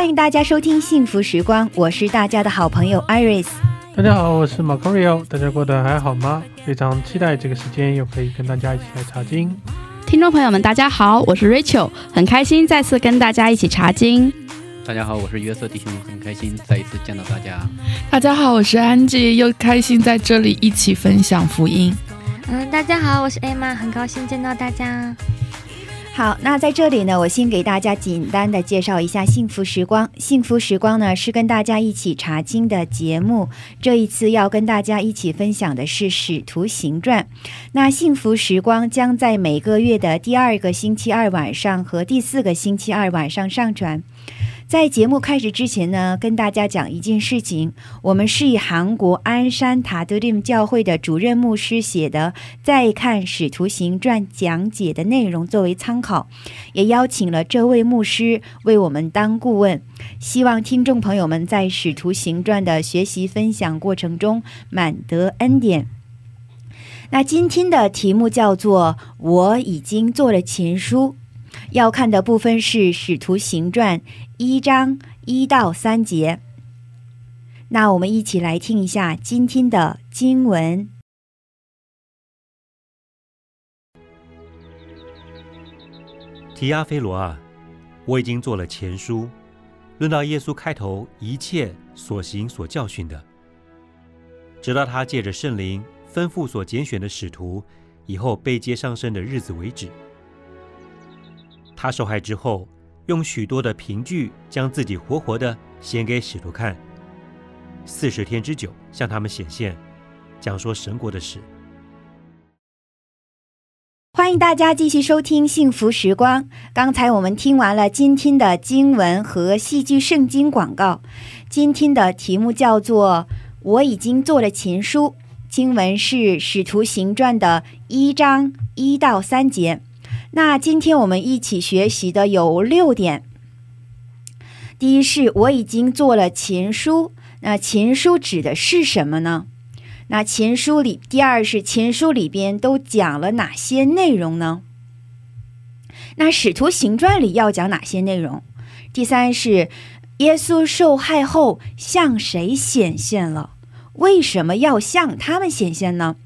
欢迎大家收听幸福时光，我是大家的好朋友 Iris。大家好，我是马 c 瑞 o 大家过得还好吗？非常期待这个时间又可以跟大家一起来查经。听众朋友们，大家好，我是 Rachel，很开心再次跟大家一起查经。大家好，我是约瑟弟兄，很开心再一次见到大家。大家好，我是安吉，又开心在这里一起分享福音。嗯，大家好，我是 Emma，很高兴见到大家。好，那在这里呢，我先给大家简单的介绍一下幸福时光。幸福时光呢是跟大家一起查经的节目，这一次要跟大家一起分享的是《使徒行传》。那幸福时光将在每个月的第二个星期二晚上和第四个星期二晚上上传。在节目开始之前呢，跟大家讲一件事情，我们是以韩国鞍山塔德林教会的主任牧师写的《再看使徒行传》讲解的内容作为参考，也邀请了这位牧师为我们当顾问，希望听众朋友们在使徒行传的学习分享过程中满得恩典。那今天的题目叫做“我已经做了前书”，要看的部分是《使徒行传》一章一到三节。那我们一起来听一下今天的经文。提阿非罗啊，我已经做了前书，论到耶稣开头一切所行所教训的，直到他借着圣灵吩咐所拣选的使徒以后被接上升的日子为止。他受害之后，用许多的凭据将自己活活的显给使徒看，四十天之久向他们显现，讲说神国的事。欢迎大家继续收听《幸福时光》。刚才我们听完了今天的经文和戏剧圣经广告。今天的题目叫做“我已经做了情书”，经文是《使徒行传》的一章一到三节。那今天我们一起学习的有六点。第一是我已经做了前书，那前书指的是什么呢？那前书里，第二是前书里边都讲了哪些内容呢？那使徒行传里要讲哪些内容？第三是耶稣受害后向谁显现了？为什么要向他们显现呢？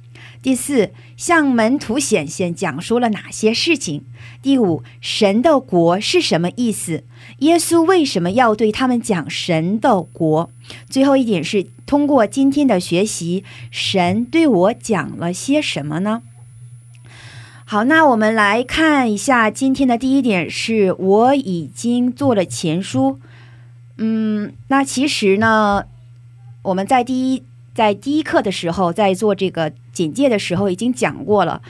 第四，向门徒显现，讲述了哪些事情？第五，神的国是什么意思？耶稣为什么要对他们讲神的国？最后一点是通过今天的学习，神对我讲了些什么呢？好，那我们来看一下今天的第一点，是我已经做了前书。嗯，那其实呢，我们在第一在第一课的时候，在做这个简介的时候已经讲过了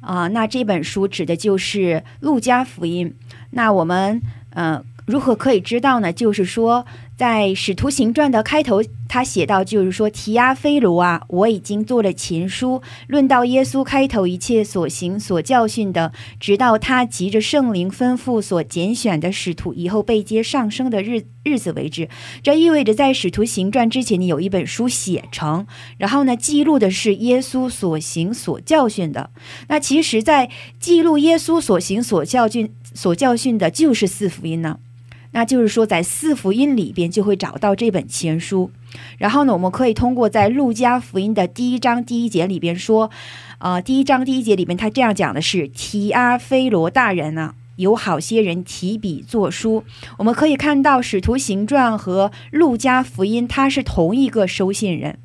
啊、那这本书指的就是路加福音。那我们呃如何可以知道呢？就是说，在《使徒行传》的开头，他写到，就是说，提阿非罗啊，我已经做了前书，论到耶稣开头一切所行所教训的，直到他急着圣灵吩咐所拣选的使徒以后被接上升的日日子为止。这意味着，在《使徒行传》之前，你有一本书写成，然后呢，记录的是耶稣所行所教训的。那其实，在记录耶稣所行所教训所教训的，就是四福音呢。那就是说，在四福音里边就会找到这本前书。然后呢，我们可以通过在路加福音的第一章第一节里边说，呃，第一章第一节里边他这样讲的是提阿非罗大人呢、有好些人提笔作书。我们可以看到《使徒行传》和路加福音，它是同一个收信人。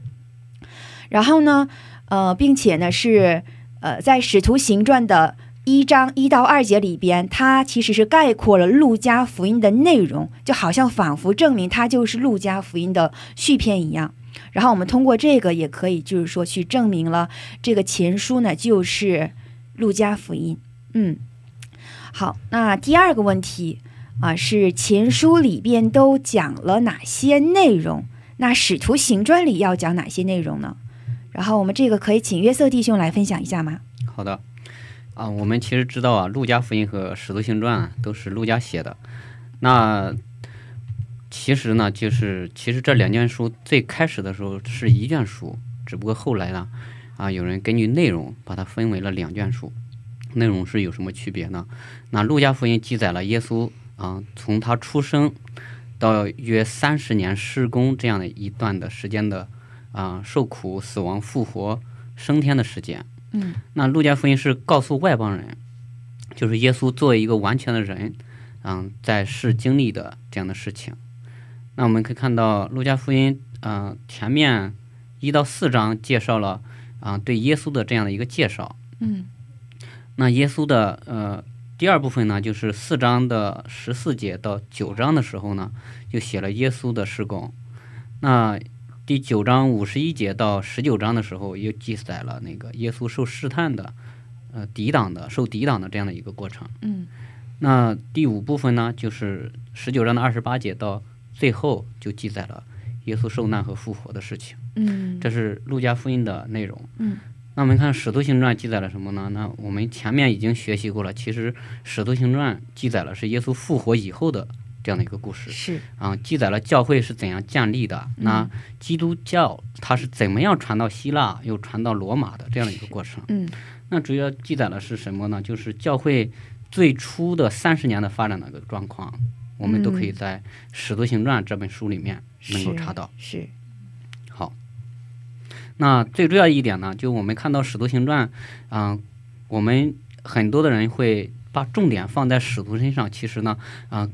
然后呢，呃，并且呢是呃，在《使徒行传》的一章一到二节里边，它其实是概括了路加福音的内容，就好像仿佛证明它就是路加福音的续篇一样。然后我们通过这个也可以，就是说去证明了这个前书呢就是路加福音。嗯，好，那第二个问题啊是前书里边都讲了哪些内容？那使徒行传里要讲哪些内容呢？然后我们这个可以请约瑟弟兄来分享一下吗？好的，啊，我们其实知道啊，路加福音和使徒行传都是路加写的。那其实呢，就是其实这两卷书最开始的时候是一卷书，只不过后来呢，啊，有人根据内容把它分为了两卷书。内容是有什么区别呢？那路加福音记载了耶稣啊，从他出生到约三十年施工这样的一段的时间的啊受苦、死亡、复活、升天的时间。嗯，那路加福音是告诉外邦人，就是耶稣作为一个完全的人，嗯，在世经历的这样的事情。那我们可以看到路加福音，嗯、前面一到四章介绍了啊、对耶稣的这样的一个介绍。嗯那耶稣的呃第二部分呢，就是四章的十四节到九章的时候呢，就写了耶稣的施工。那第九章五十一节到十九章的时候，又记载了那个耶稣受试探的，呃，抵挡的、受抵挡的这样的一个过程。嗯那第五部分呢，就是十九章的二十八节到最后就记载了耶稣受难和复活的事情。嗯，这是路加福音的内容。嗯，那我们看《使徒行传》记载了什么呢？那我们前面已经学习过了。其实《使徒行传》记载了是耶稣复活以后的这样的一个故事。是。啊，记载了教会是怎样建立的，那基督教它是怎么样传到希腊又传到罗马的这样的一个过程。嗯。那主要记载的是什么呢？就是教会最初的三十年的发展的一个状况，我们都可以嗯在《使徒行传》这本书里面能够查到。是好，那最重要一点呢，就我们看到《使徒行传》，嗯、我们很多的人会把重点放在使徒身上，其实呢，啊、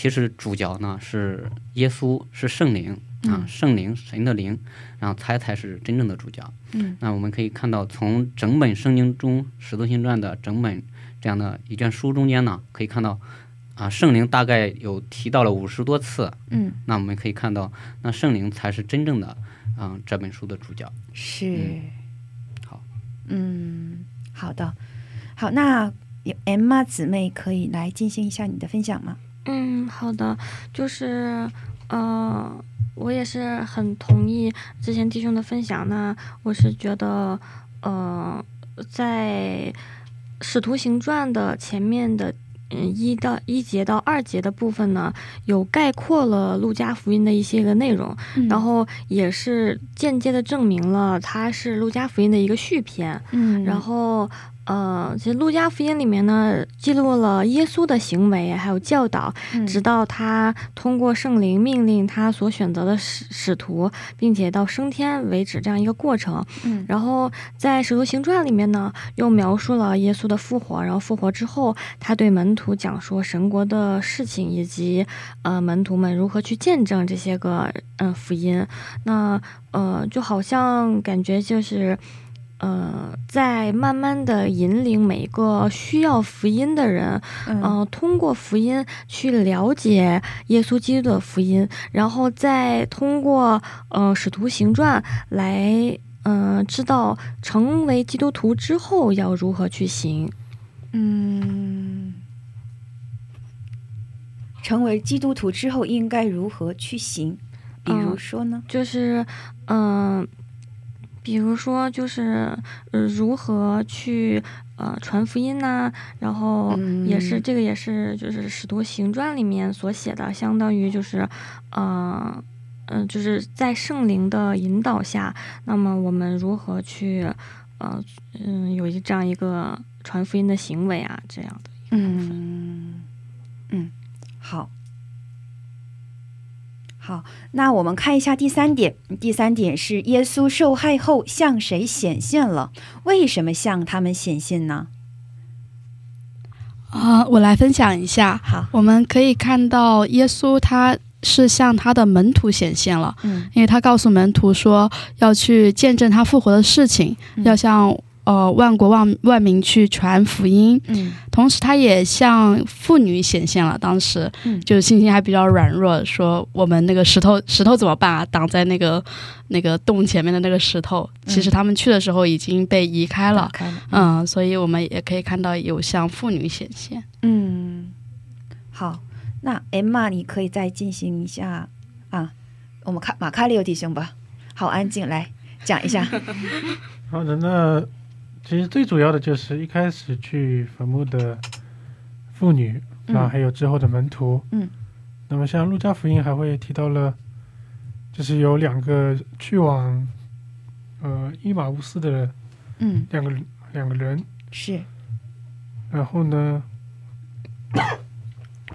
其实主角呢是耶稣，是圣灵啊，圣灵，神的灵，然后才才是真正的主角。嗯，那我们可以看到，从整本圣经中，《使徒行传》的整本这样的一卷书中间呢，可以看到。啊，圣灵大概有提到了五十多次，嗯那我们可以看到，那圣灵才是真正的，嗯，这本书的主角。是嗯好，嗯好的好，那有 Emma 姊妹可以来进行一下你的分享吗？嗯，好的，就是呃，我也是很同意之前弟兄的分享呢。我是觉得，呃，在《使徒行传》的前面的。嗯，一到一节到二节的部分呢，有概括了路加福音的一些个内容，然后也是间接的证明了它是路加福音的一个续篇。嗯，然后，呃，其实路加福音里面呢，记录了耶稣的行为还有教导，嗯直到他通过圣灵命令他所选择的使使徒，并且到升天为止这样一个过程。嗯然后在《使徒行传》里面呢，又描述了耶稣的复活，然后复活之后，他对门徒讲说神国的事情，以及呃门徒们如何去见证这些个嗯、呃福音。那呃，就好像感觉就是。呃，在慢慢的引领每一个需要福音的人，嗯呃，通过福音去了解耶稣基督的福音，然后再通过呃《使徒行传》来，嗯、知道成为基督徒之后要如何去行。嗯，成为基督徒之后应该如何去行？比如嗯说呢？就是，嗯、比如说就是，呃，如何去呃传福音呐、然后也是、嗯这个也是就是《使徒行传》里面所写的，相当于就是，呃。嗯、就是在圣灵的引导下，那么我们如何去，呃，嗯，有一这样一个传福音的行为啊，这样的。嗯嗯，好。好，那我们看一下第三点。第三点是耶稣受害后向谁显现了？为什么向他们显现呢？啊、我来分享一下。好，我们可以看到耶稣他是向他的门徒显现了，嗯因为他告诉门徒说要去见证他复活的事情，嗯要向呃万国万万民去传福音，嗯同时他也向妇女显现了。当时嗯就是信心还比较软弱，说我们那个石头石头怎么办啊？挡在那个那个洞前面的那个石头，其实他们去的时候已经被移开了。开了，嗯，所以我们也可以看到有向妇女显现。嗯，好，那 Emma 你可以再进行一下啊，我们看马卡里奥弟兄吧，好安静，来讲一下，好的，那其实最主要的就是一开始去坟墓的妇女啊，嗯还有之后的门徒。嗯。那么像路加福音还会提到了，就是有两个去往呃伊马乌斯的嗯，两个两个人，是，然后呢，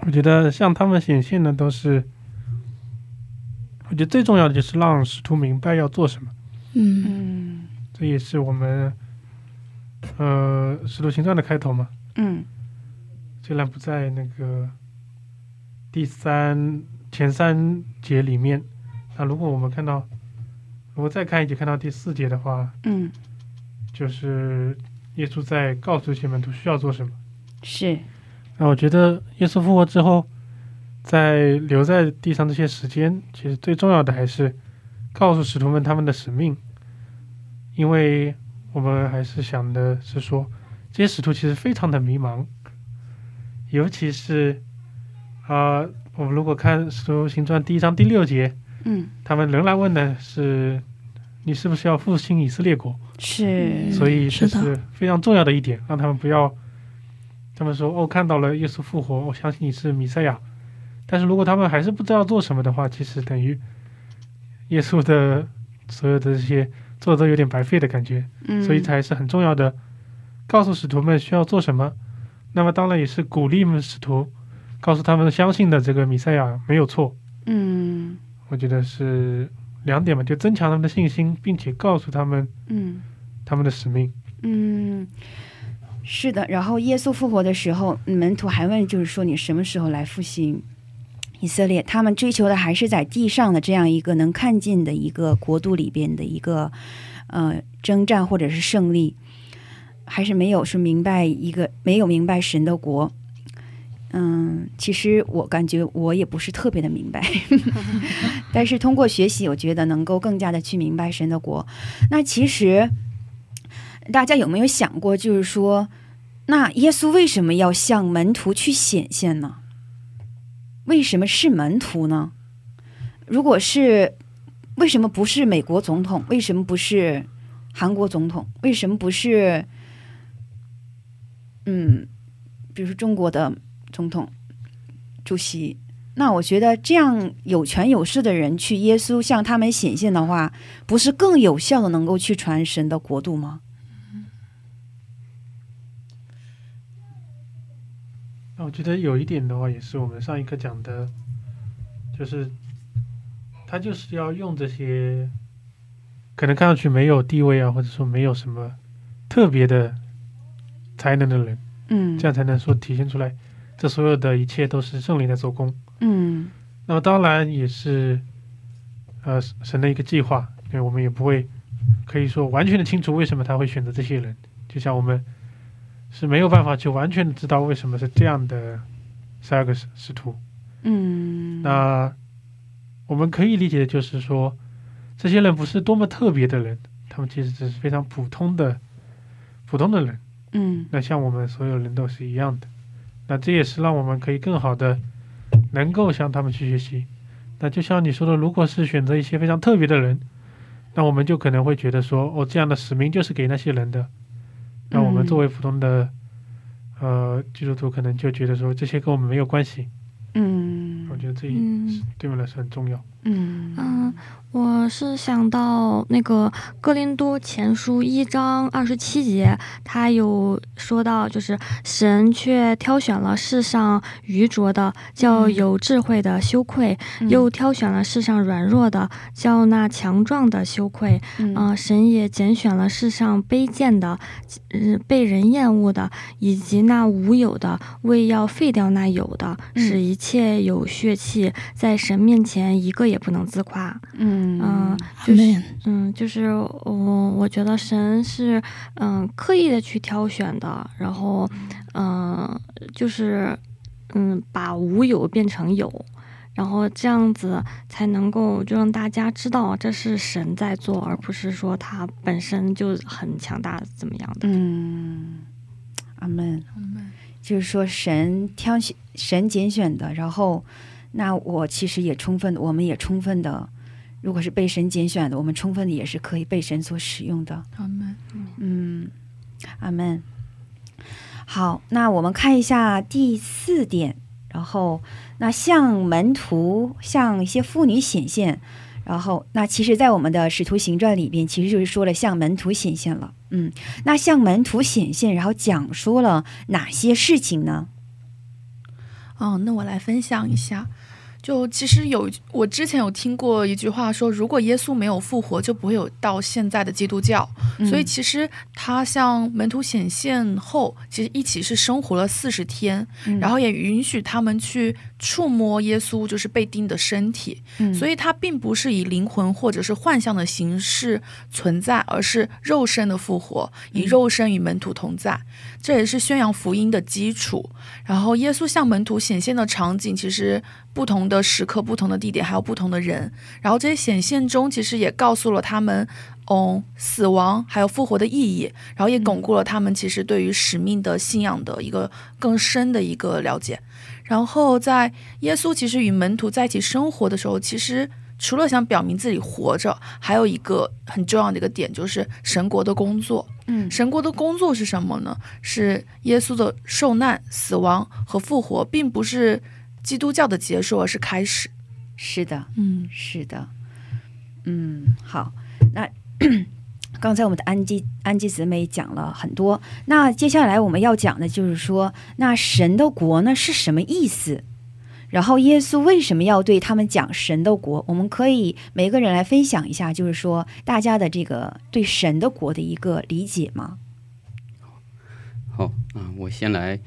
我觉得向他们显现的都是，我觉得最重要的就是让使徒明白要做什么。嗯嗯这也是我们呃《使徒行传》的开头嘛。嗯。虽然不在那个第三前三节里面，那如果我们看到，如果再看一节看到第四节的话，嗯，就是耶稣在告诉这些门徒需要做什么。是，那我觉得耶稣复活之后，在留在地上这些时间，其实最重要的还是告诉使徒们他们的使命，因为我们还是想的是说，这些使徒其实非常的迷茫，尤其是啊、呃我们如果看《使徒行传》第一章第六节，嗯他们仍然问的是，你是不是要复兴以色列国？是，所以这是非常重要的一点，让他们不要，他们说哦，看到了耶稣复活，我相信你是弥赛亚。但是如果他们还是不知道做什么的话，其实等于耶稣的所有的这些做的都有点白费的感觉，嗯，所以才是很重要的，告诉使徒们需要做什么。那么当然也是鼓励们使徒，告诉他们相信的这个米赛亚没有错。嗯我觉得是两点嘛，就增强他们的信心，并且告诉他们嗯他们的使命。嗯，是的。然后耶稣复活的时候，门徒还问，就是说你什么时候来复兴以色列？他们追求的还是在地上的这样一个能看见的一个国度里边的一个呃征战或者是胜利，还是没有是明白一个没有明白神的国。嗯，其实我感觉我也不是特别的明白，但是通过学习，我觉得能够更加的去明白神的国。那其实大家有没有想过，就是说，那耶稣为什么要向门徒去显现呢？为什么是门徒呢？如果是，为什么不是美国总统？为什么不是韩国总统？为什么不是，嗯，比如说中国的总统、主席？那我觉得这样有权有势的人去耶稣向他们显现的话，不是更有效的能够去传神的国度吗？那我觉得有一点的话，也是我们上一课讲的，就是他就是要用这些可能看上去没有地位啊，或者说没有什么特别的才能的人，嗯，这样才能说体现出来，这所有的一切都是圣灵在做工。嗯那么当然也是呃神的一个计划，因为我们也不会可以说完全的清楚为什么他会选择这些人，就像我们是没有办法去完全的知道为什么是这样的十二个使使徒。嗯，那我们可以理解的就是说，这些人不是多么特别的人，他们其实只是非常普通的普通的人。嗯那像我们所有人都是一样的。那这也是让我们可以更好的能够向他们去学习。那就像你说的，如果是选择一些非常特别的人，那我们就可能会觉得说，哦，这样的使命就是给那些人的。那我们嗯作为普通的、呃基督徒，可能就觉得说这些跟我们没有关系。嗯我觉得这对我来说很重要。嗯嗯，我是想到那个《哥林多前书》一章二十七节，他有说到，就是神却挑选了世上愚拙的，叫嗯有智慧的羞愧；又挑选了世上软弱的，叫那强壮的羞愧。嗯啊、神也拣选了世上卑贱的，嗯、被人厌恶的，以及那无有的，为要废掉那有的，嗯使一切有血气在神面前一个也不能自夸。吧。嗯嗯，就是嗯，就是我我觉得神是嗯刻意的去挑选的，然后嗯就是嗯把无有变成有，然后这样子才能够就让大家知道这是神在做，而不是说他本身就很强大怎么样的。嗯，阿门。就是说神挑选、神拣选的，然后那我其实也充分，我们也充分的，如果是被神拣选的，我们充分的也是可以被神所使用的。阿门。嗯，阿门。好，那我们看一下第四点，然后那向门徒、向一些妇女显现，然后那其实，在我们的使徒行传里边，其实就是说了向门徒显现了。嗯，那向门徒显现，然后讲述了哪些事情呢？哦，那我来分享一下。就其实有，我之前有听过一句话说，如果耶稣没有复活，就不会有到现在的基督教。所以其实他向门徒显现后，其实一起是生活了四十天，嗯然后也允许他们去触摸耶稣就是被钉的身体。嗯所以他并不是以灵魂或者是幻象的形式存在，而是肉身的复活，以肉身与门徒同在。这也是宣扬福音的基础。然后耶稣向门徒显现的场景，其实不同的时刻、不同的地点，还有不同的人。然后这些显现中，其实也告诉了他们，哦，死亡还有复活的意义，然后也巩固了他们其实对于使命的信仰的一个更深的一个了解。然后在耶稣其实与门徒在一起生活的时候，其实除了想表明自己活着，还有一个很重要的一个点，就是神国的工作。嗯神国的工作是什么呢？是耶稣的受难、死亡和复活，并不是基督教的结束，而是开始。是的，嗯是的，嗯，好，那 刚才我们的安吉安吉姊妹讲了很多，那接下来我们要讲的就是说，那神的国呢是什么意思？然后耶稣为什么要对他们讲神的国？我们可以每个人来分享一下，就是说大家的这个对神的国的一个理解吗？好啊，我先来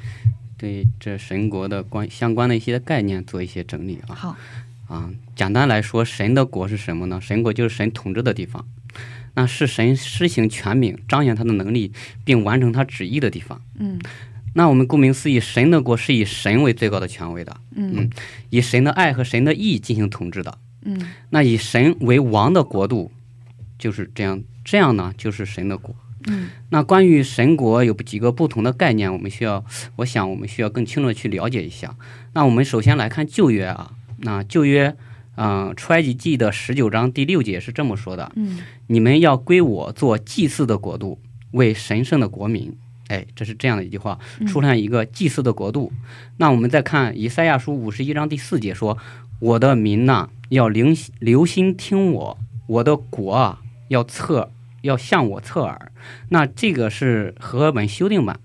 对这神国的关相关的一些概念做一些整理啊。好，啊，简单来说，神的国是什么呢？神国就是神统治的地方，那是神施行权柄、彰显他的能力，并完成他旨意的地方。嗯那我们顾名思义，神的国是以神为最高的权威的，嗯以神的爱和神的义进行统治的。嗯那以神为王的国度，就是这样，这样呢就是神的国。嗯那关于神国有几个不同的概念，我们需要，我想我们需要更清楚的去了解一下。那我们首先来看旧约啊，那旧约，嗯、出埃及记的十九章第六节是这么说的：嗯你们要归我做祭祀的国度，为神圣的国民。哎，这是这样的一句话，出现一个祭祀的国度。那我们再看以赛亚书五十一章第四节说：“我的民呐，要留留心听我；我的国啊，要侧要向我侧耳。”那这个是和合本修订版。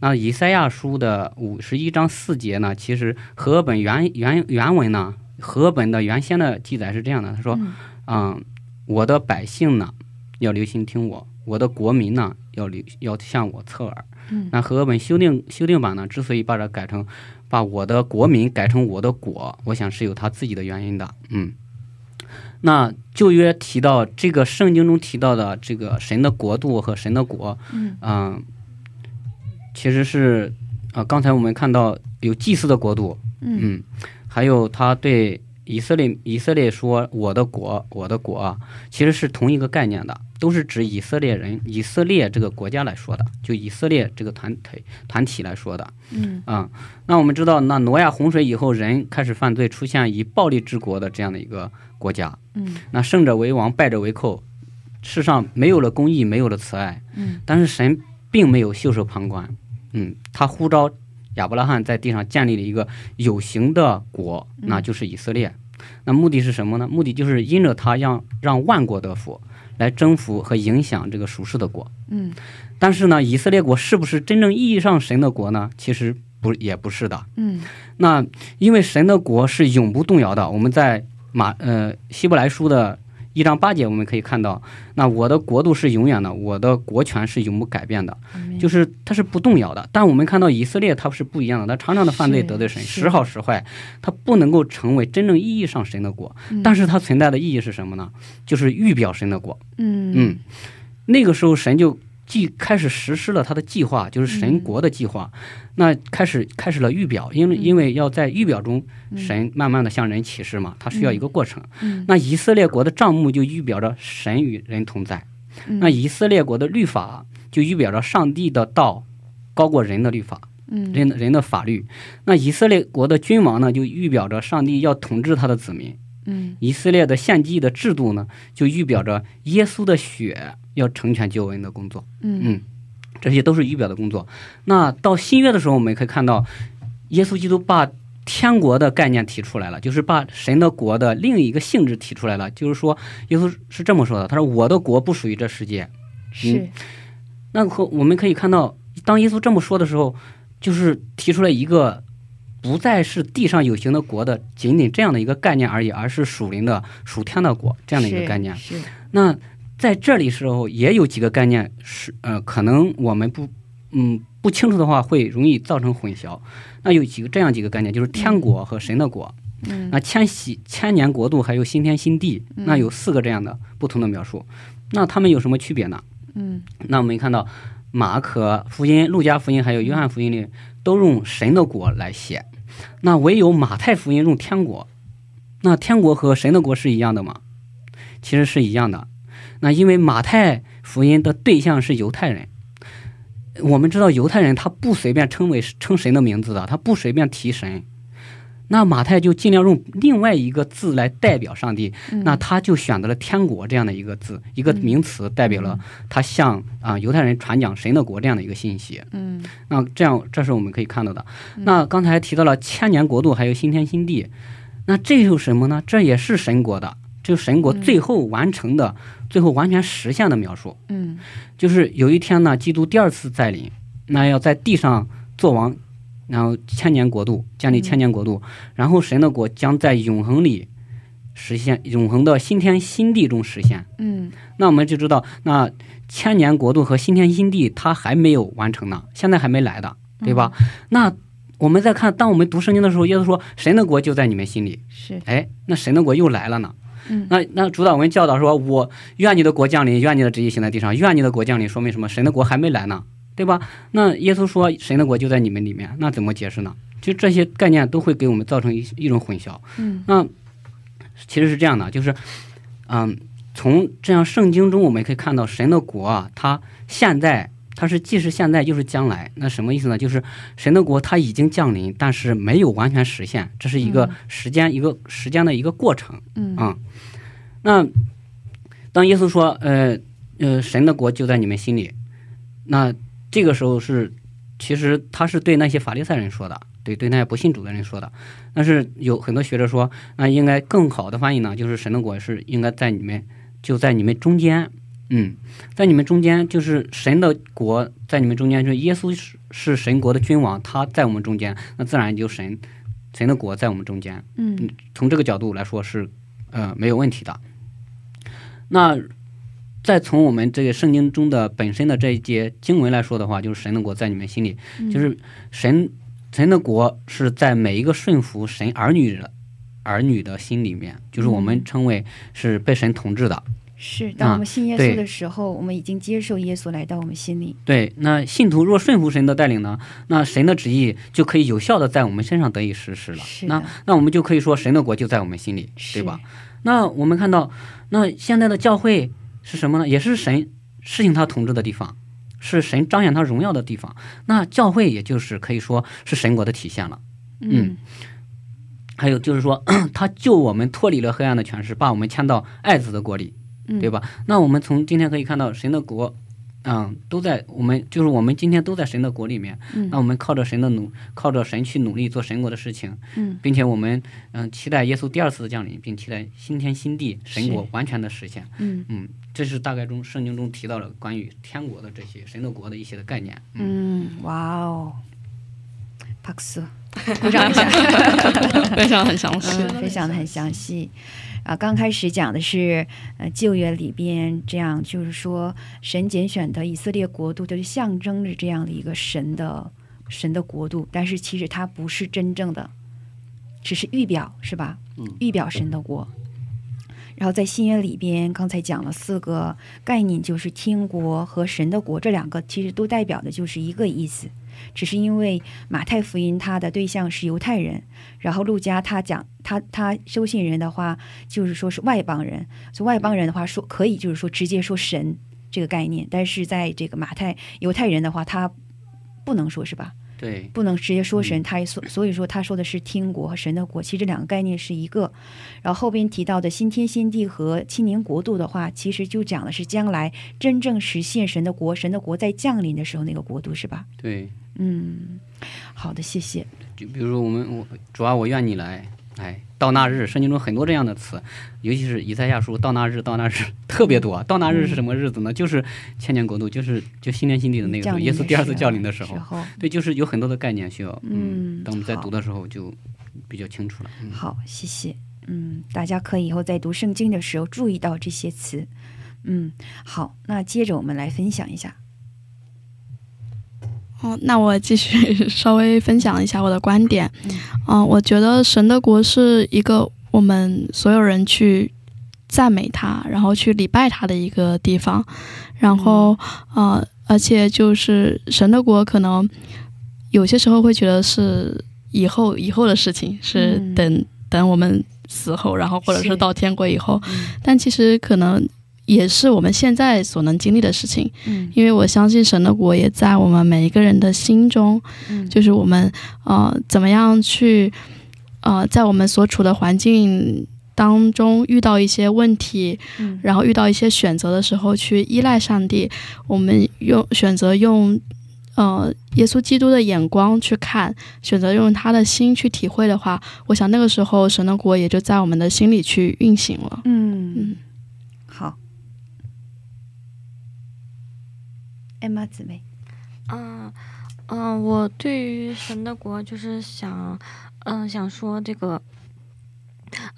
那以赛亚书的五十一章四节呢，其实和合本原原原文呢，和合本的原先的记载是这样的，他说：“嗯，我的百姓呢，要留心听我；我的国民呢，要留要向我侧耳。”嗯那和合本修订修订版呢，之所以把它改成把我的国民改成我的国，我想是有他自己的原因的。嗯，那旧约提到这个圣经中提到的这个神的国度和神的国，嗯其实是啊、刚才我们看到有祭祀的国度，嗯嗯，还有他对以色列以色列说我的国我的国啊，其实是同一个概念的，都是指以色列人以色列这个国家来说的，就以色列这个团体团体来说的。嗯啊、那我们知道，那挪亚洪水以后，人开始犯罪，出现以暴力治国的这样的一个国家。嗯那胜者为王，败者为寇，世上没有了公义，没有了慈爱。嗯但是神并没有袖手旁观，嗯，他呼召亚伯拉罕在地上建立了一个有形的国，那就是以色列。那目的是什么呢？目的就是因着他让让万国得福，来征服和影响这个属世的国。嗯但是呢，以色列国是不是真正意义上神的国呢？其实不也不是的。嗯那因为神的国是永不动摇的，我们在马呃希伯来书的一章八节，我们可以看到，那我的国度是永远的，我的国权是永不改变的，就是它是不动摇的。但我们看到以色列它是不一样的，它常常的犯罪得罪神，时好时坏，它不能够成为真正意义上神的国。但是它存在的意义是什么呢？就是预表神的国。嗯嗯，那个时候神就既开始实施了他的计划，就是神国的计划，那开始开始了预表，因为因为要在预表中，神慢慢的向人启示嘛，他需要一个过程。嗯。那以色列国的账目就预表着神与人同在，嗯。那以色列国的律法就预表着上帝的道高过人的律法，嗯。人的人的法律。那以色列国的君王呢，就预表着上帝要统治他的子民。嗯以色列的献祭的制度呢，就预表着耶稣的血要成全救恩的工作。嗯嗯，这些都是预表的工作。那到新约的时候，我们也可以看到，耶稣基督把天国的概念提出来了，就是把神的国的另一个性质提出来了。就是说，耶稣是这么说的：“他说我的国不属于这世界。是那可我们可以看到，当耶稣这么说的时候，就是提出来一个不再是地上有形的国的仅仅这样的一个概念而已，而是属灵的、属天的国这样的一个概念。是那在这里时候也有几个概念是呃，可能我们不嗯不清楚的话，会容易造成混淆。那有几个这样几个概念，就是天国和神的国。嗯那千禧千年国度还有新天新地，嗯那有四个这样的不同的描述。那它们有什么区别呢？嗯那我们看到马可福音、路加福音还有约翰福音里都用神的国来写，那唯有马太福音用天国。那天国和神的国是一样的吗？其实是一样的。那因为马太福音的对象是犹太人，我们知道犹太人他不随便称为称神的名字的，他不随便提神。那马太就尽量用另外一个字来代表上帝，嗯那他就选择了“天国”这样的一个字，一个名词，代表了他向啊、犹太人传讲神的国这样的一个信息。嗯那这样，这是我们可以看到的。那刚才提到了千年国度，还有新天新地，那这又什么呢？这也是神国的，就是神国最后完成的、最后完全实现的描述。嗯就是有一天呢，基督第二次再临，那要在地上做王，然后千年国度建立千年国度，然后神的国将在永恒里实现，永恒的新天新地中实现。嗯那我们就知道，那千年国度和新天新地它还没有完成呢，现在还没来的，对吧？那我们再看，当我们读圣经的时候，耶稣说神的国就在你们心里，是哎，那神的国又来了呢。嗯那那主导文教导说，我愿你的国降临，愿你的旨意行在地上，愿你的国降临，说明什么？神的国还没来呢，对吧？那耶稣说神的国就在你们里面，那怎么解释呢？就这些概念都会给我们造成一一种混淆。嗯那其实是这样的，就是，嗯，从这样圣经中我们可以看到，神的国啊，它现在它是既是现在又是将来。那什么意思呢？就是神的国它已经降临，但是没有完全实现，这是一个时间、一个时间的一个过程。嗯啊、那当耶稣说，呃呃，神的国就在你们心里，那这个时候是，其实他是对那些法利赛人说的，对对那些不信主的人说的。但是有很多学者说，那应该更好的翻译呢，就是神的国是应该在你们，就在你们中间，嗯，在你们中间，就是神的国在你们中间，就是耶稣是是神国的君王，他在我们中间，那自然就神神的国在我们中间。嗯从这个角度来说是呃没有问题的。那再从我们这个圣经中的本身的这一节经文来说的话，就是神的国在你们心里，就是神神的国是在每一个顺服神儿女的儿女的心里面，就是我们称为是被神统治的。是。当我们信耶稣的时候，我们已经接受耶稣来到我们心里。对，那信徒若顺服神的带领呢，那神的旨意就可以有效的在我们身上得以实施了。是那那我们就可以说神的国就在我们心里，对吧？那我们看到，那现在的教会是什么呢？也是神施行他统治的地方，是神彰显他荣耀的地方。那教会也就是可以说是神国的体现了。嗯还有就是说，他救我们脱离了黑暗的权势，把我们迁到爱子的国里，嗯对吧？那我们从今天可以看到，神的国，嗯，都在我们，就是我们今天都在神的国里面。嗯那我们靠着神的努，靠着神去努力做神国的事情，嗯并且我们嗯期待耶稣第二次的降临，并期待新天新地神国完全的实现。嗯嗯，这是大概中圣经中提到了关于天国的这些神的国的一些的概念。嗯，哇哦，박 수。 鼓掌一下。非常很详细。嗯，分享的很详细。啊，刚开始讲的是呃旧约里边这样，就是说神拣选的以色列国度，就是象征着这样的一个神的神的国度，但是其实它不是真正的，只是预表，是吧？嗯预表神的国。然后在新约里边，刚才讲了四个概念，就是天国和神的国这两个，其实都代表的就是一个意思，只是因为马太福音他的对象是犹太人，然后路加他讲他他收信人的话，就是说是外邦人，所以外邦人的话说可以就是说直接说神这个概念，但是在这个马太犹太人的话，他不能说是吧？对，不能直接说神，嗯他也所所以说他说的是天国和神的国，其实这两个概念是一个。然后后边提到的新天新地和青年国度的话，其实就讲的是将来真正实现神的国，神的国在降临的时候那个国度是吧？对，嗯，好的，谢谢。就比如说我们我主要，我愿你来，哎，到那日，圣经中很多这样的词，尤其是以赛亚书到那日，到那日 特别多。到那日是什么日子呢？就是千年国度，就是就新天新地的那个时候，耶稣第二次降临的时候对，就是有很多的概念需要，嗯等我们在读的时候就比较清楚了。嗯，好，谢谢。嗯，大家可以以后在读圣经的时候注意到这些词。嗯，好，那接着我们来分享一下。哦，那我继续 稍微分享一下我的观点。嗯嗯、我觉得神的国是一个我们所有人去赞美他，然后去礼拜他的一个地方。然后，呃，而且就是神的国，可能有些时候会觉得是以后以后的事情，是嗯等、等我们死后，然后或者是是到天国以后。嗯但其实可能也是我们现在所能经历的事情。嗯。因为我相信神的国也在我们每一个人的心中，嗯，就是我们呃怎么样去呃在我们所处的环境当中遇到一些问题，嗯。然后遇到一些选择的时候去依赖上帝，我们用选择用呃耶稣基督的眼光去看，选择用他的心去体会的话，我想那个时候神的国也就在我们的心里去运行了。嗯。嗯，艾玛姊妹，嗯嗯，我对于神的国就是想，嗯，想说这个，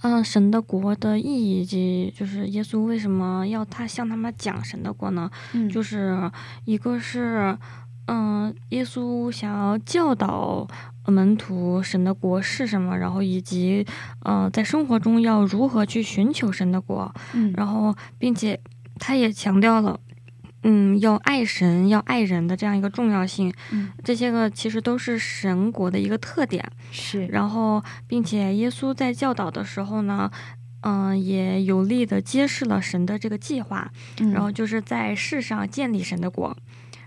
嗯，神的国的意义以及就是耶稣为什么要他向他们讲神的国呢？嗯就是一个是，嗯，耶稣想要教导门徒神的国是什么，然后以及，呃，在生活中要如何去寻求神的国，嗯然后并且他也强调了。嗯，要爱神，要爱人的这样一个重要性，嗯这些个其实都是神国的一个特点。是，然后，并且耶稣在教导的时候呢，嗯、也有力的揭示了神的这个计划，嗯然后就是在世上建立神的国，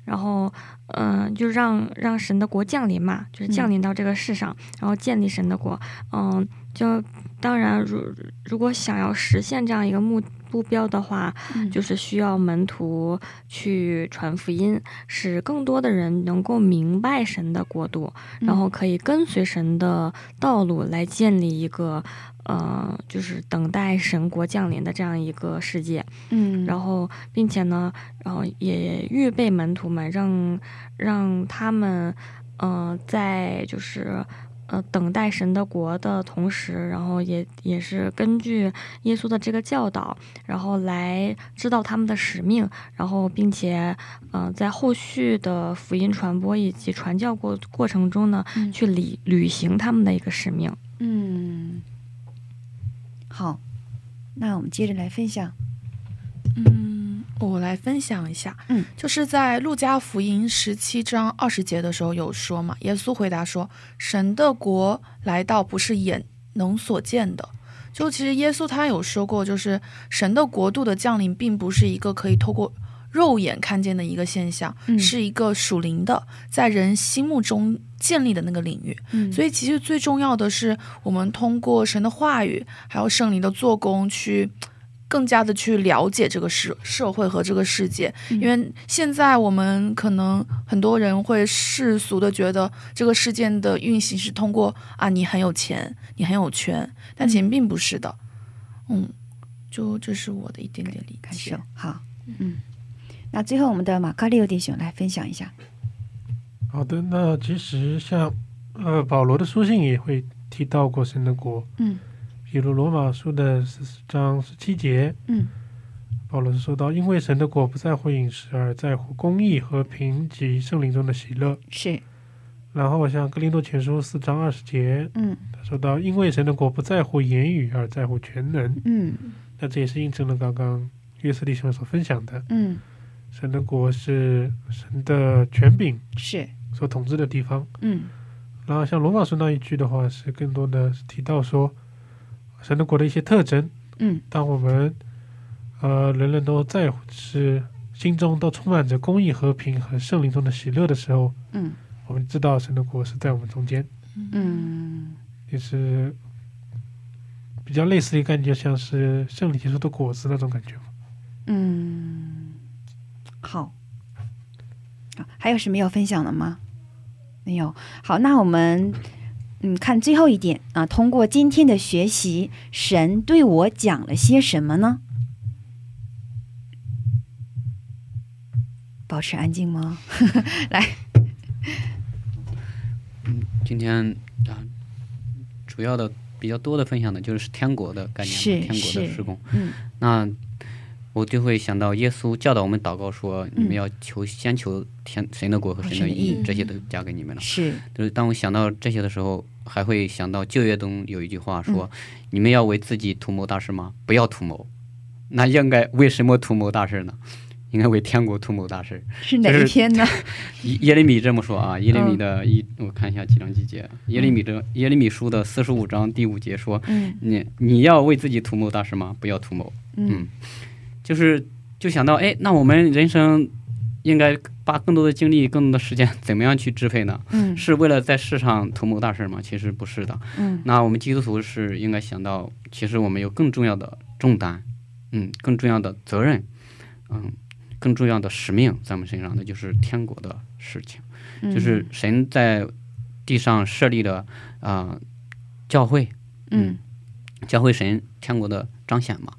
然后嗯、就让让神的国降临嘛，就是降临到这个世上，然后建立神的国。嗯，就当然，如如果想要实现这样一个目目标的话，嗯。就是需要门徒去传福音，使更多的人能够明白神的国度，嗯然后可以跟随神的道路来建立一个。呃，就是等待神国降临的这样一个世界，嗯，然后，并且呢，然后也预备门徒们，让让他们，呃，在就是呃等待神的国的同时，然后也也是根据耶稣的这个教导，然后来知道他们的使命，然后并且，呃，在后续的福音传播以及传教过过程中呢，嗯去履履行他们的一个使命。嗯，好，那我们接着来分享。嗯，我来分享一下，嗯，就是在路加福音十七章二十节的时候有说嘛，耶稣回答说：“神的国来到不是眼能所见的。”就其实耶稣他有说过，就是神的国度的降临，并不是一个可以透过肉眼看见的一个现象，嗯是一个属灵的，在人心目中建立的那个领域。嗯所以其实最重要的是，我们通过神的话语，还有圣灵的做工，去更加的去了解这个社社会和这个世界。嗯因为现在我们可能很多人会世俗的觉得这个事件的运行是通过啊，你很有钱，你很有权，但其实并不是的。嗯，就这是我的一点点理解感受。好，嗯，那最后我们的马卡利欧弟兄来分享一下。好的，那其实像呃，保罗的书信也会提到过神的国，嗯比如罗马书的十四章十七节，嗯。保罗是说到，因为神的国不在乎饮食，而在乎公义、和平及圣灵中的喜乐。是。然后像格林多前书四章二十节，嗯。他说到，因为神的国不在乎言语，而在乎全能。嗯。那这也是印证了刚刚约瑟弟兄所分享的，嗯。神的国是神的权柄是。所统治的地方。嗯。然后像罗马书那一句的话，是更多的是提到说神的国的一些特征。嗯当我们呃人人都在乎是心中都充满着公益、和平和圣灵中的喜乐的时候，嗯我们知道神的国是在我们中间，嗯也是比较类似的一个感觉，像是圣灵结出的果子那种感觉嘛。嗯，好，好还有什么要分享的吗？没有。好，那我们嗯看最后一点啊，通过今天的学习，神对我讲了些什么呢？保持安静吗？来，今天啊，主要的比较多的分享的就是天国的概念是，天国的是施工。嗯那我就会想到耶稣教导我们祷告说，你们嗯要求先求天神的国和和神的义这些都加给你们了。是就是当我想到这些的时候，还会想到旧约中有一句话说：“嗯你们要为自己图谋大事吗？不要图谋。那应该为什么图谋大事呢？应该为天国图谋大事。是哪一天呢？耶耶利米这么说啊，耶利米嗯的一，我看一下几章几节，耶利米的耶利米书的四十五章第五节说：嗯你你要为自己图谋大事吗？不要图谋。嗯嗯，就是就想到，哎，那我们人生应该把更多的精力、更多的时间怎么样去支配呢？嗯是为了在世上图谋大事吗？其实不是的。嗯那我们基督徒是应该想到，其实我们有更重要的重担，嗯，更重要的责任，嗯，更重要的使命在我们身上，那就是天国的事情，嗯，就是神在地上设立的啊、教会，嗯教会神天国的彰显嘛。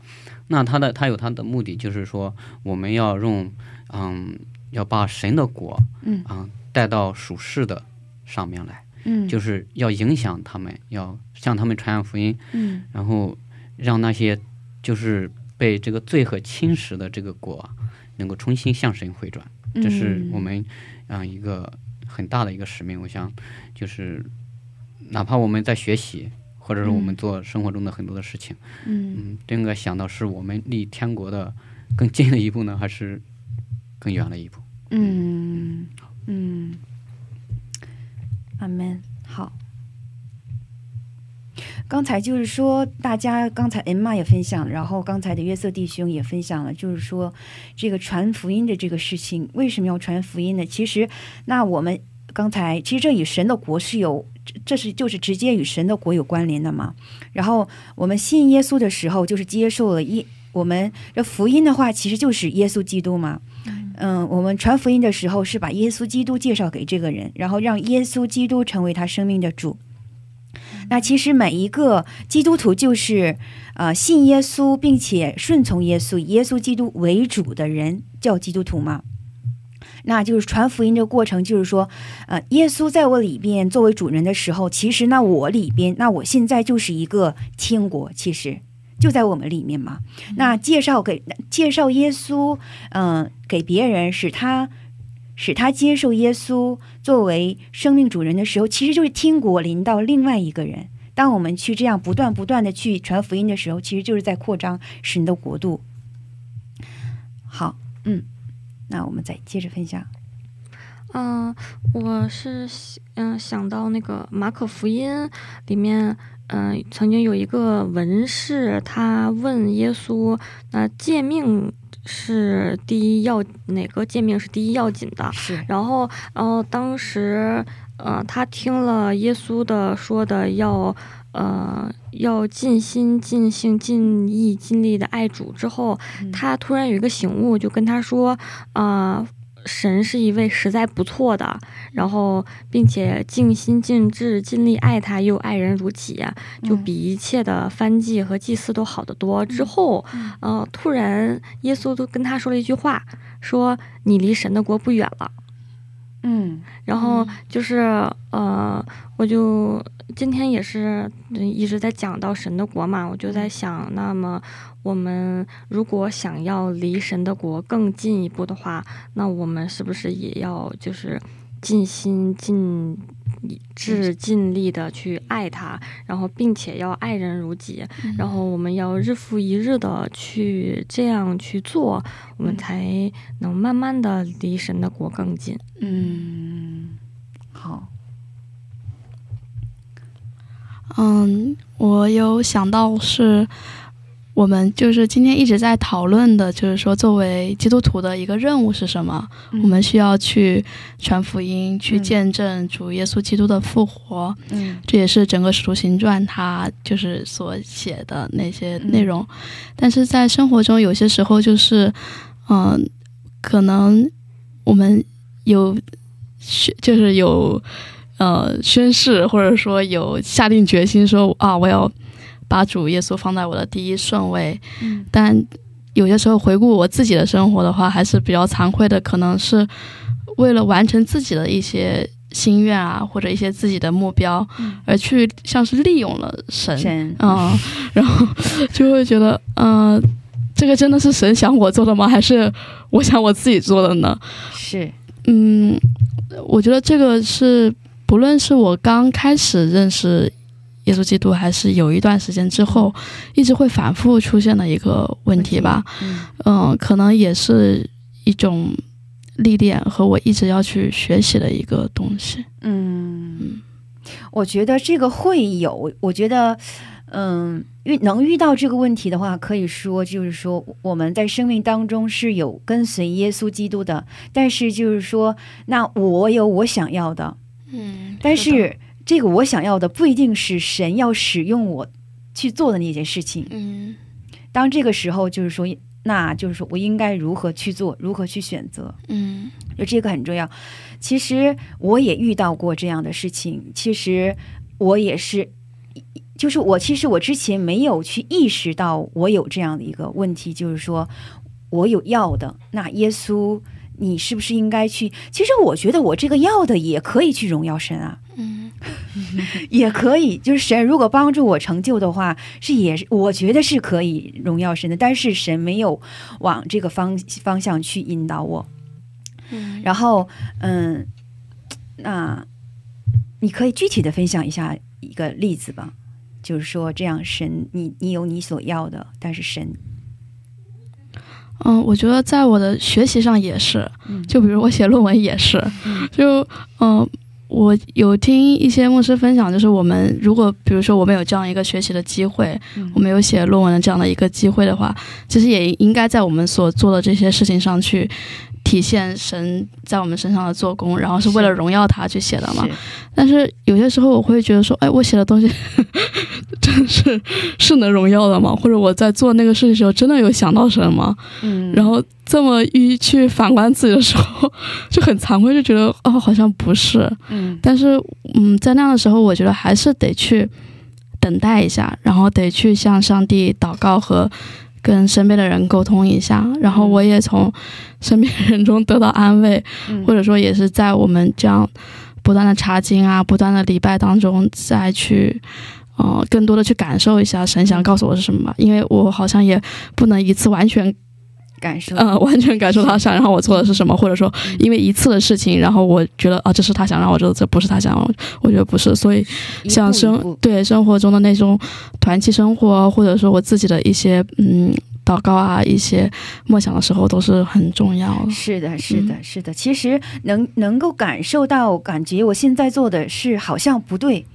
那他的他有他的目的，就是说我们要用嗯，要把神的果嗯啊、带到属世的上面来，嗯就是要影响他们，要向他们传扬福音，嗯然后让那些就是被这个罪和侵蚀的这个果啊，能够重新向神回转。这是我们啊、一个很大的一个使命。我想，就是哪怕我们在学习，或者是我们做生活中的很多的事情，嗯嗯，都应该想到是我们离天国的更近了一步呢，还是更远了一步？嗯嗯，阿门。好，刚才就是说，大家刚才 Emma 也分享，然后刚才的约瑟弟兄也分享了，就是说这个传福音的这个事情，为什么要传福音呢？其实，那我们刚才其实这与神的国是有，这这是就是直接与神的国有关联的嘛。然后我们信耶稣的时候，就是接受了耶我们这福音的话，其实就是耶稣基督嘛。嗯，我们传福音的时候是把耶稣基督介绍给这个人，然后让耶稣基督成为他生命的主。那其实每一个基督徒就是呃信耶稣并且顺从耶稣、以耶稣基督为主的人，叫基督徒嘛。那就是传福音的过程，就是说，呃，耶稣在我里边作为主人的时候，其实那我里边，那我现在就是一个天国，其实就在我们里面嘛。那介绍给介绍耶稣，嗯、给别人，使他使他接受耶稣作为生命主人的时候，其实就是天国临到另外一个人。当我们去这样不断不断的去传福音的时候，其实就是在扩张神的国度。好，嗯，那我们再接着分享。嗯、我是嗯、想到那个马可福音里面，嗯、曾经有一个文士，他问耶稣，那诫命是第一要哪个诫命是第一要紧的？是，然后，然后当时，呃，他听了耶稣的说的要，呃，要尽心、尽性、尽意、尽力的爱主之后，嗯他突然有一个醒悟，就跟他说，啊、神是一位实在不错的，然后并且尽心尽志、尽力爱他，又爱人如己，就嗯比一切的翻祭和祭祀都好得多。之后，呃，突然耶稣都跟他说了一句话，说你离神的国不远了。嗯。然后就是呃，我就今天也是嗯一直在讲到神的国嘛，我就在想，那么我们如果想要离神的国更进一步的话，那我们是不是也要就是尽心尽致尽力的去爱他，然后并且要爱人如己，然后我们要日复一日的去这样去做，我们才能慢慢的离神的国更近。嗯，好，嗯，我有想到是，我们就是今天一直在讨论的，就是说作为基督徒的一个任务是什么？我们需要去传福音，去嗯见证主耶稣基督的复活。嗯这也是整个《使徒行传》它就是所写的那些内容。但是在生活中，有些时候就是，嗯、可能我们有宣，就是有呃宣誓，或者说有下定决心说啊，我要把主耶稣放在我的第一顺位。嗯但有些时候回顾我自己的生活的话，还是比较惭愧的，可能是为了完成自己的一些心愿啊，或者一些自己的目标，嗯而去像是利用了神，神，嗯，然后就会觉得，嗯、这个真的是神想我做的吗？还是我想我自己做的呢？是，嗯，我觉得这个是，不论是我刚开始认识耶稣基督，还是有一段时间之后，一直会反复出现的一个问题吧。嗯。嗯，可能也是一种历练和我一直要去学习的一个东西。嗯，我觉得这个会有，我觉得，嗯，遇能遇到这个问题的话，可以说就是说我们在生命当中是有跟随耶稣基督的，但是就是说，那我有我想要的，嗯，但是这个我想要的不一定是神要使用我去做的那件事情。嗯当这个时候，就是说，那就是说我应该如何去做，如何去选择。嗯就这个很重要。其实我也遇到过这样的事情，其实我也是，就是我其实我之前没有去意识到我有这样的一个问题，就是说我有要的，那耶稣。你是不是应该去？其实我觉得我这个要的也可以去荣耀神啊，嗯 也可以。就是神如果帮助我成就的话，是也是我觉得是可以荣耀神的。但是神没有往这个方方向去引导我。嗯然后，嗯，那你可以具体的分享一下一个例子吧，就是说这样神，你你有你所要的，但是神，嗯，我觉得在我的学习上也是，嗯就比如我写论文也是，嗯就嗯、我有听一些牧师分享，就是我们如果比如说我们有这样一个学习的机会，嗯我们有写论文的这样的一个机会的话，其实也应该在我们所做的这些事情上去体现神在我们身上的做工，然后是为了荣耀他去写的嘛。是但是有些时候我会觉得说，哎，我写的东西 真是是能荣耀的吗？或者我在做那个事情的时候，真的有想到神吗？嗯，然后这么一去反观自己的时候，就很惭愧，就觉得哦，好像不是。嗯但是，嗯，在那样的时候，我觉得还是得去等待一下，然后得去向上帝祷告和跟身边的人沟通一下。然后我也从身边人中得到安慰，嗯或者说也是在我们这样不断的查经啊、不断的礼拜当中，再去。呃，更多的去感受一下神想告诉我是什么吧，因为我好像也不能一次完全感受，嗯，完全感受他想让我做的是什么，或者说因为一次的事情，然后我觉得啊，这是他想让我做的，这不是他想让我，我觉得不是，所以像生对生活中的那种团契生活，或者说我自己的一些嗯祷告啊，一些梦想的时候，都是很重要的。是的，是的，是的。其实能能够感受到，感觉我现在做的是好像不对。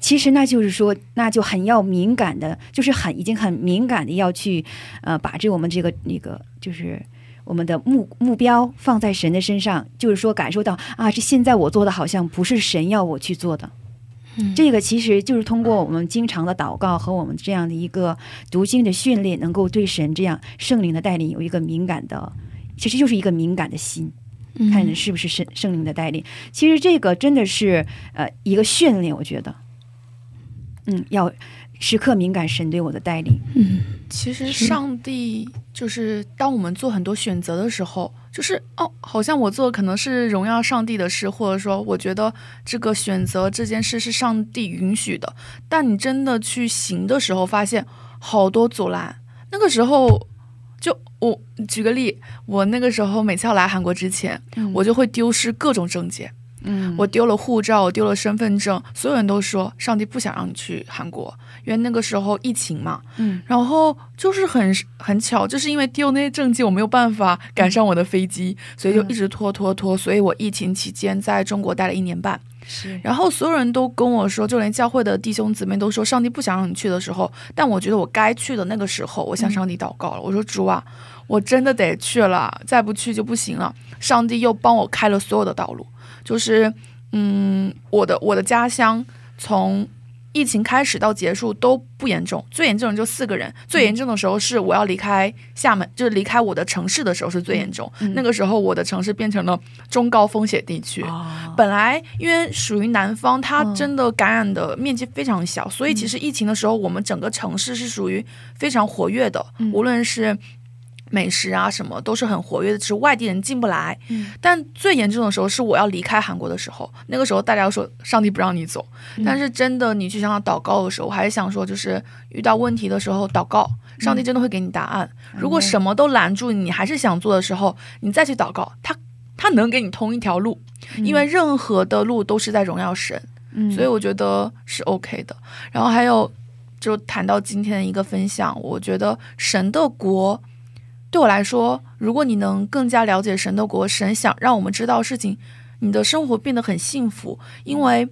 其实那就是说，那就很要敏感的，就是很已经很敏感的要去，呃，把这我们这个那个就是我们的目目标放在神的身上，就是说感受到啊，这现在我做的好像不是神要我去做的。嗯这个其实就是通过我们经常的祷告和我们这样的一个读经的训练，能够对神这样圣灵的带领有一个敏感的，其实就是一个敏感的心。嗯看是不是圣圣灵的带领。其实这个真的是呃一个训练，我觉得，嗯，要时刻敏感神对我的带领。嗯其实上帝就是当我们做很多选择的时候，就是哦，好像我做可能是荣耀上帝的事，或者说我觉得这个选择这件事是上帝允许的，但你真的去行的时候，发现好多阻拦。那个时候，就我举个例，我那个时候每次要来韩国之前，我就会丢失各种证件。嗯我丢了护照，我丢了身份证，所有人都说上帝不想让你去韩国，因为那个时候疫情嘛。嗯，然后就是很很巧，就是因为丢那些证件，我没有办法赶上我的飞机，所以就一直拖拖拖。所以我疫情期间在中国待了一年半。是然后所有人都跟我说，就连教会的弟兄姊妹都说，上帝不想让你去的时候，但我觉得我该去的那个时候，我向上帝祷告了，我说主啊，我真的得去了，再不去就不行了。上帝又帮我开了所有的道路，就是嗯，我的我的家乡从。疫情开始到结束都不严重，最严重的就四个人。最严重的时候是我要离开厦门，就是离开我的城市的时候是最严重。嗯那个时候我的城市变成了中高风险地区。哦，本来因为属于南方，它嗯真的感染的面积非常小，所以其实疫情的时候，我们整个城市是属于非常活跃的，嗯无论是美食啊什么都是很活跃的，只是外地人进不来。嗯但最严重的时候是我要离开韩国的时候，那个时候大家说上帝不让你走，嗯但是真的你去向他祷告的时候，我还是想说，就是遇到问题的时候祷告，上帝真的会给你答案。如果什么都拦住你，你还是想做的时候，你再去祷告，他他能给你通一条路。因为任何的路都是在荣耀神，嗯所以我觉得是 OK 的。然后还有，就谈到今天的一个分享，我觉得神的国对我来说，如果你能更加了解神的国，神想让我们知道事情，你的生活变得很幸福。因为，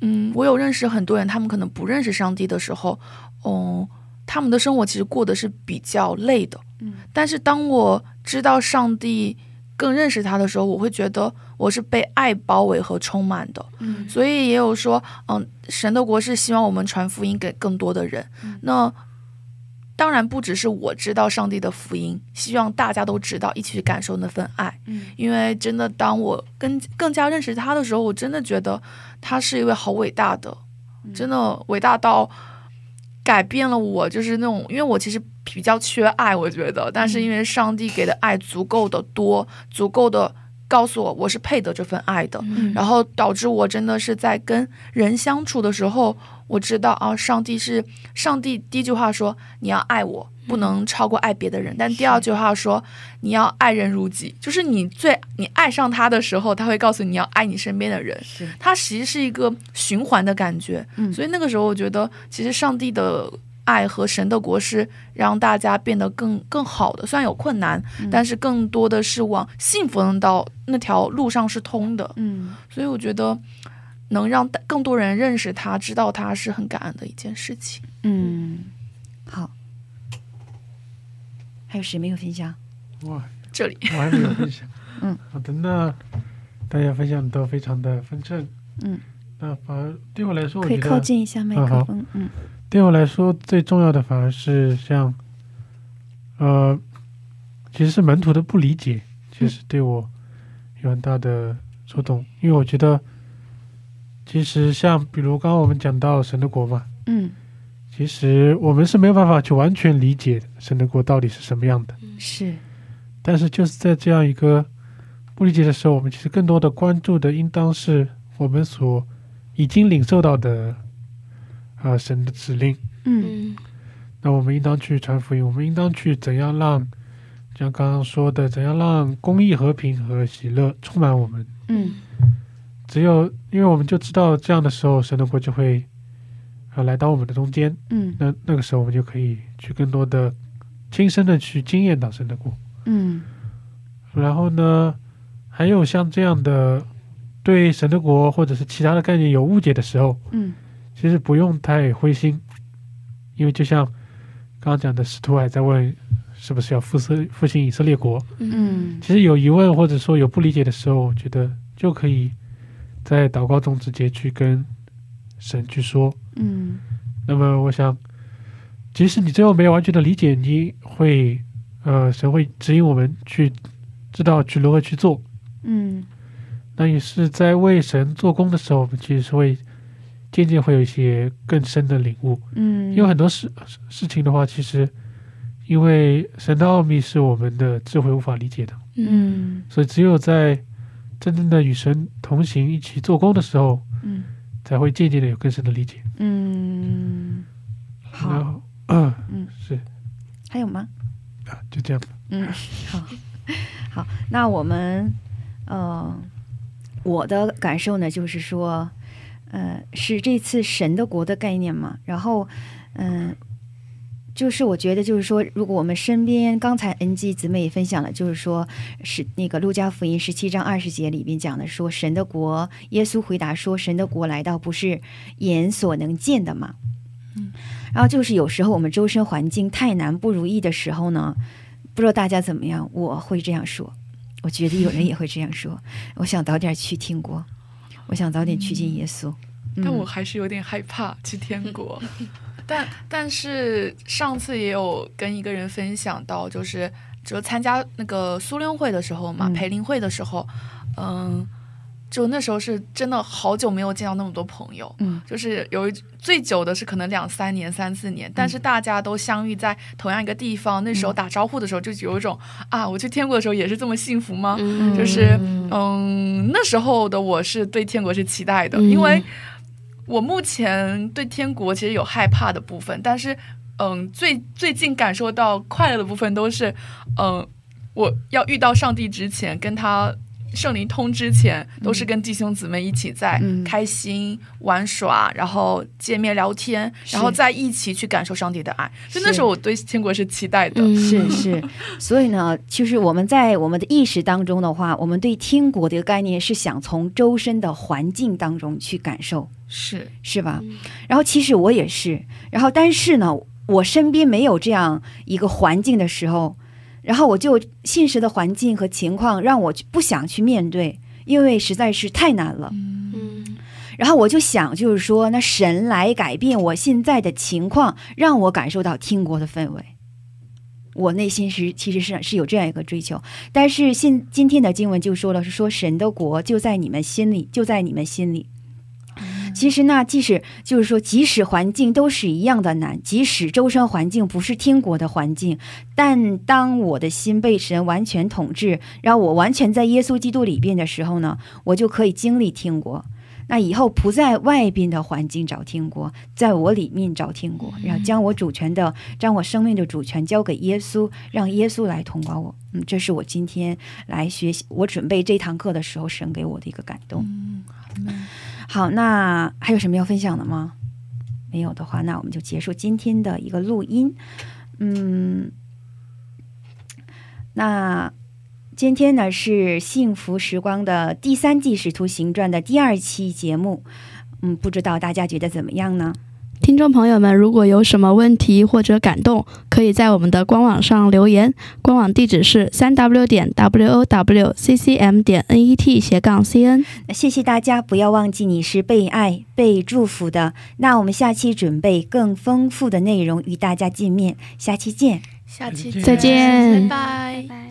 嗯，我有认识很多人，他们可能不认识上帝的时候，嗯，他们的生活其实过得是比较累的。嗯，但是当我知道上帝。更认识他的时候，我会觉得我是被爱包围和充满的。嗯所以也有说，嗯，神的国是希望我们传福音给更多的人。嗯那当然不只是我知道上帝的福音，希望大家都知道，一起去感受那份爱。嗯。因为真的，当我更更加认识他的时候，我真的觉得他是一位好伟大的，真的伟大到改变了我，就是那种，因为我其实比较缺爱，我觉得，但是因为上帝给的爱足够的多，足够的告诉我我是配得这份爱的，嗯然后导致我真的是在跟人相处的时候，我知道啊，上帝是上帝。第一句话说你要爱我，不能超过爱别的人。但第二句话说你要爱人如己，就是你最你爱上他的时候，他会告诉你要爱你身边的人。是它其实是一个循环的感觉。嗯所以那个时候我觉得，其实上帝的。爱和神的国是让大家变得更更好的，虽然有困难，嗯但是更多的是往幸福的道那条路上是通的。嗯所以我觉得能让大更多人认识他、知道他是很感恩的一件事情。嗯，好，还有谁没有分享？哇，这里我还没有分享。嗯，好的，那大家分享都非常的丰盛。嗯，那反而对我来说，我可以靠近一下麦克风。嗯对我来说最重要的反而是像，呃，其实是门徒的不理解，其实对我有很大的触动，因为我觉得，其实像比如刚刚我们讲到神的国嘛，嗯，其实我们是没有办法去完全理解神的国到底是什么样的，是，但是就是在这样一个不理解的时候，我们其实更多的关注的应当是我们所已经领受到的，啊、神的指令。嗯嗯那我们应当去传福音，我们应当去怎样让，像刚刚说的，怎样让公益、和平和喜乐充满我们。嗯只有因为我们就知道这样的时候，神的国就会啊来到我们的中间。嗯那那个时候，我们就可以去更多的亲身的去经验到神的国。嗯然后呢，还有像这样的对神的国或者是其他的概念有误解的时候，嗯其实不用太灰心，因为就像刚刚讲的，使徒还在问是不是要复兴复兴以色列国。嗯其实有疑问或者说有不理解的时候，我觉得就可以在祷告中直接去跟神去说。嗯那么我想，即使你最后没有完全的理解，你会呃，神会指引我们去知道去如何去做。嗯那也是在为神做工的时候，我们其实是会渐渐会有一些更深的领悟。嗯，因为很多事事情的话，其实因为神的奥秘是我们的智慧无法理解的，嗯。所以只有在真正的与神同行、一起做工的时候，嗯。才会渐渐的有更深的理解。嗯，好，嗯，嗯，是。还有吗？啊，就这样。嗯，好，好，那我们，呃，我的感受呢，就是说，呃，是这次神的国的概念嘛，然后，嗯、就是我觉得，就是说，如果我们身边刚才 NG 姊妹也分享了，就是说，是那个路加福音十七章二十节里边讲的说，神的国，耶稣回答说，神的国来到不是眼所能见的嘛。嗯，然后就是有时候我们周身环境太难不如意的时候呢，不知道大家怎么样，我会这样说，我觉得有人也会这样说，我想早点去听国，我想早点去见耶稣。嗯但我还是有点害怕去天国。但但是上次也有跟一个人分享到，就是就参加那个苏联会的时候嘛，嗯培灵会的时候，嗯，就那时候是真的好久没有见到那么多朋友，嗯。就是有一最久的是可能两三年、三四年，但是大家都相遇在同样一个地方，那时候打招呼的时候就有一种啊，我去天国的时候也是这么幸福吗？嗯。就是嗯，那时候的我是对天国是期待的，嗯因为我目前对天国其实有害怕的部分，但是嗯，最最近感受到快乐的部分都是嗯，我要遇到上帝之前，跟他圣灵通之前，都是跟弟兄姊妹一起在嗯。开心玩耍，然后见面聊天，然后再一起去感受上帝的爱。真的是时候我对天国是期待的。嗯是 是，所以呢，就是我们在我们的意识当中的话，我们对天国的概念是想从周身的环境当中去感受，是，是吧？然后其实我也是，然后但是呢，我身边没有这样一个环境的时候，然后我就现实的环境和情况让我不想去面对，因为实在是太难了。嗯然后我就想，就是说，那神来改变我现在的情况，让我感受到天国的氛围。我内心是其实是是有这样一个追求，但是现今天的经文就说了，是说神的国就在你们心里，就在你们心里。其实呢，即使就是说，即使环境都是一样的难，即使周身环境不是天国的环境，但当我的心被神完全统治，然后我完全在耶稣基督里边的时候呢，我就可以经历天国。那以后不在外边的环境找天国，在我里面找天国，然后将我主权的、将我生命的主权交给耶稣，让耶稣来统管我。嗯，这是我今天来学习，我准备这堂课的时候，神给我的一个感动。好，那还有什么要分享的吗？没有的话，那我们就结束今天的一个录音。嗯，那今天呢是幸福时光的第三季《使徒行传》的第二期节目。嗯，不知道大家觉得怎么样呢？听众朋友们，如果有什么问题或者感动，可以在我们的官网上留言，官网地址是三 w 点 w o w c c m 点 n e t 斜杠 c n。谢谢大家，不要忘记你是被爱、被祝福的。那我们下期准备更丰富的内容与大家见面，下期见。下期再见再见拜拜。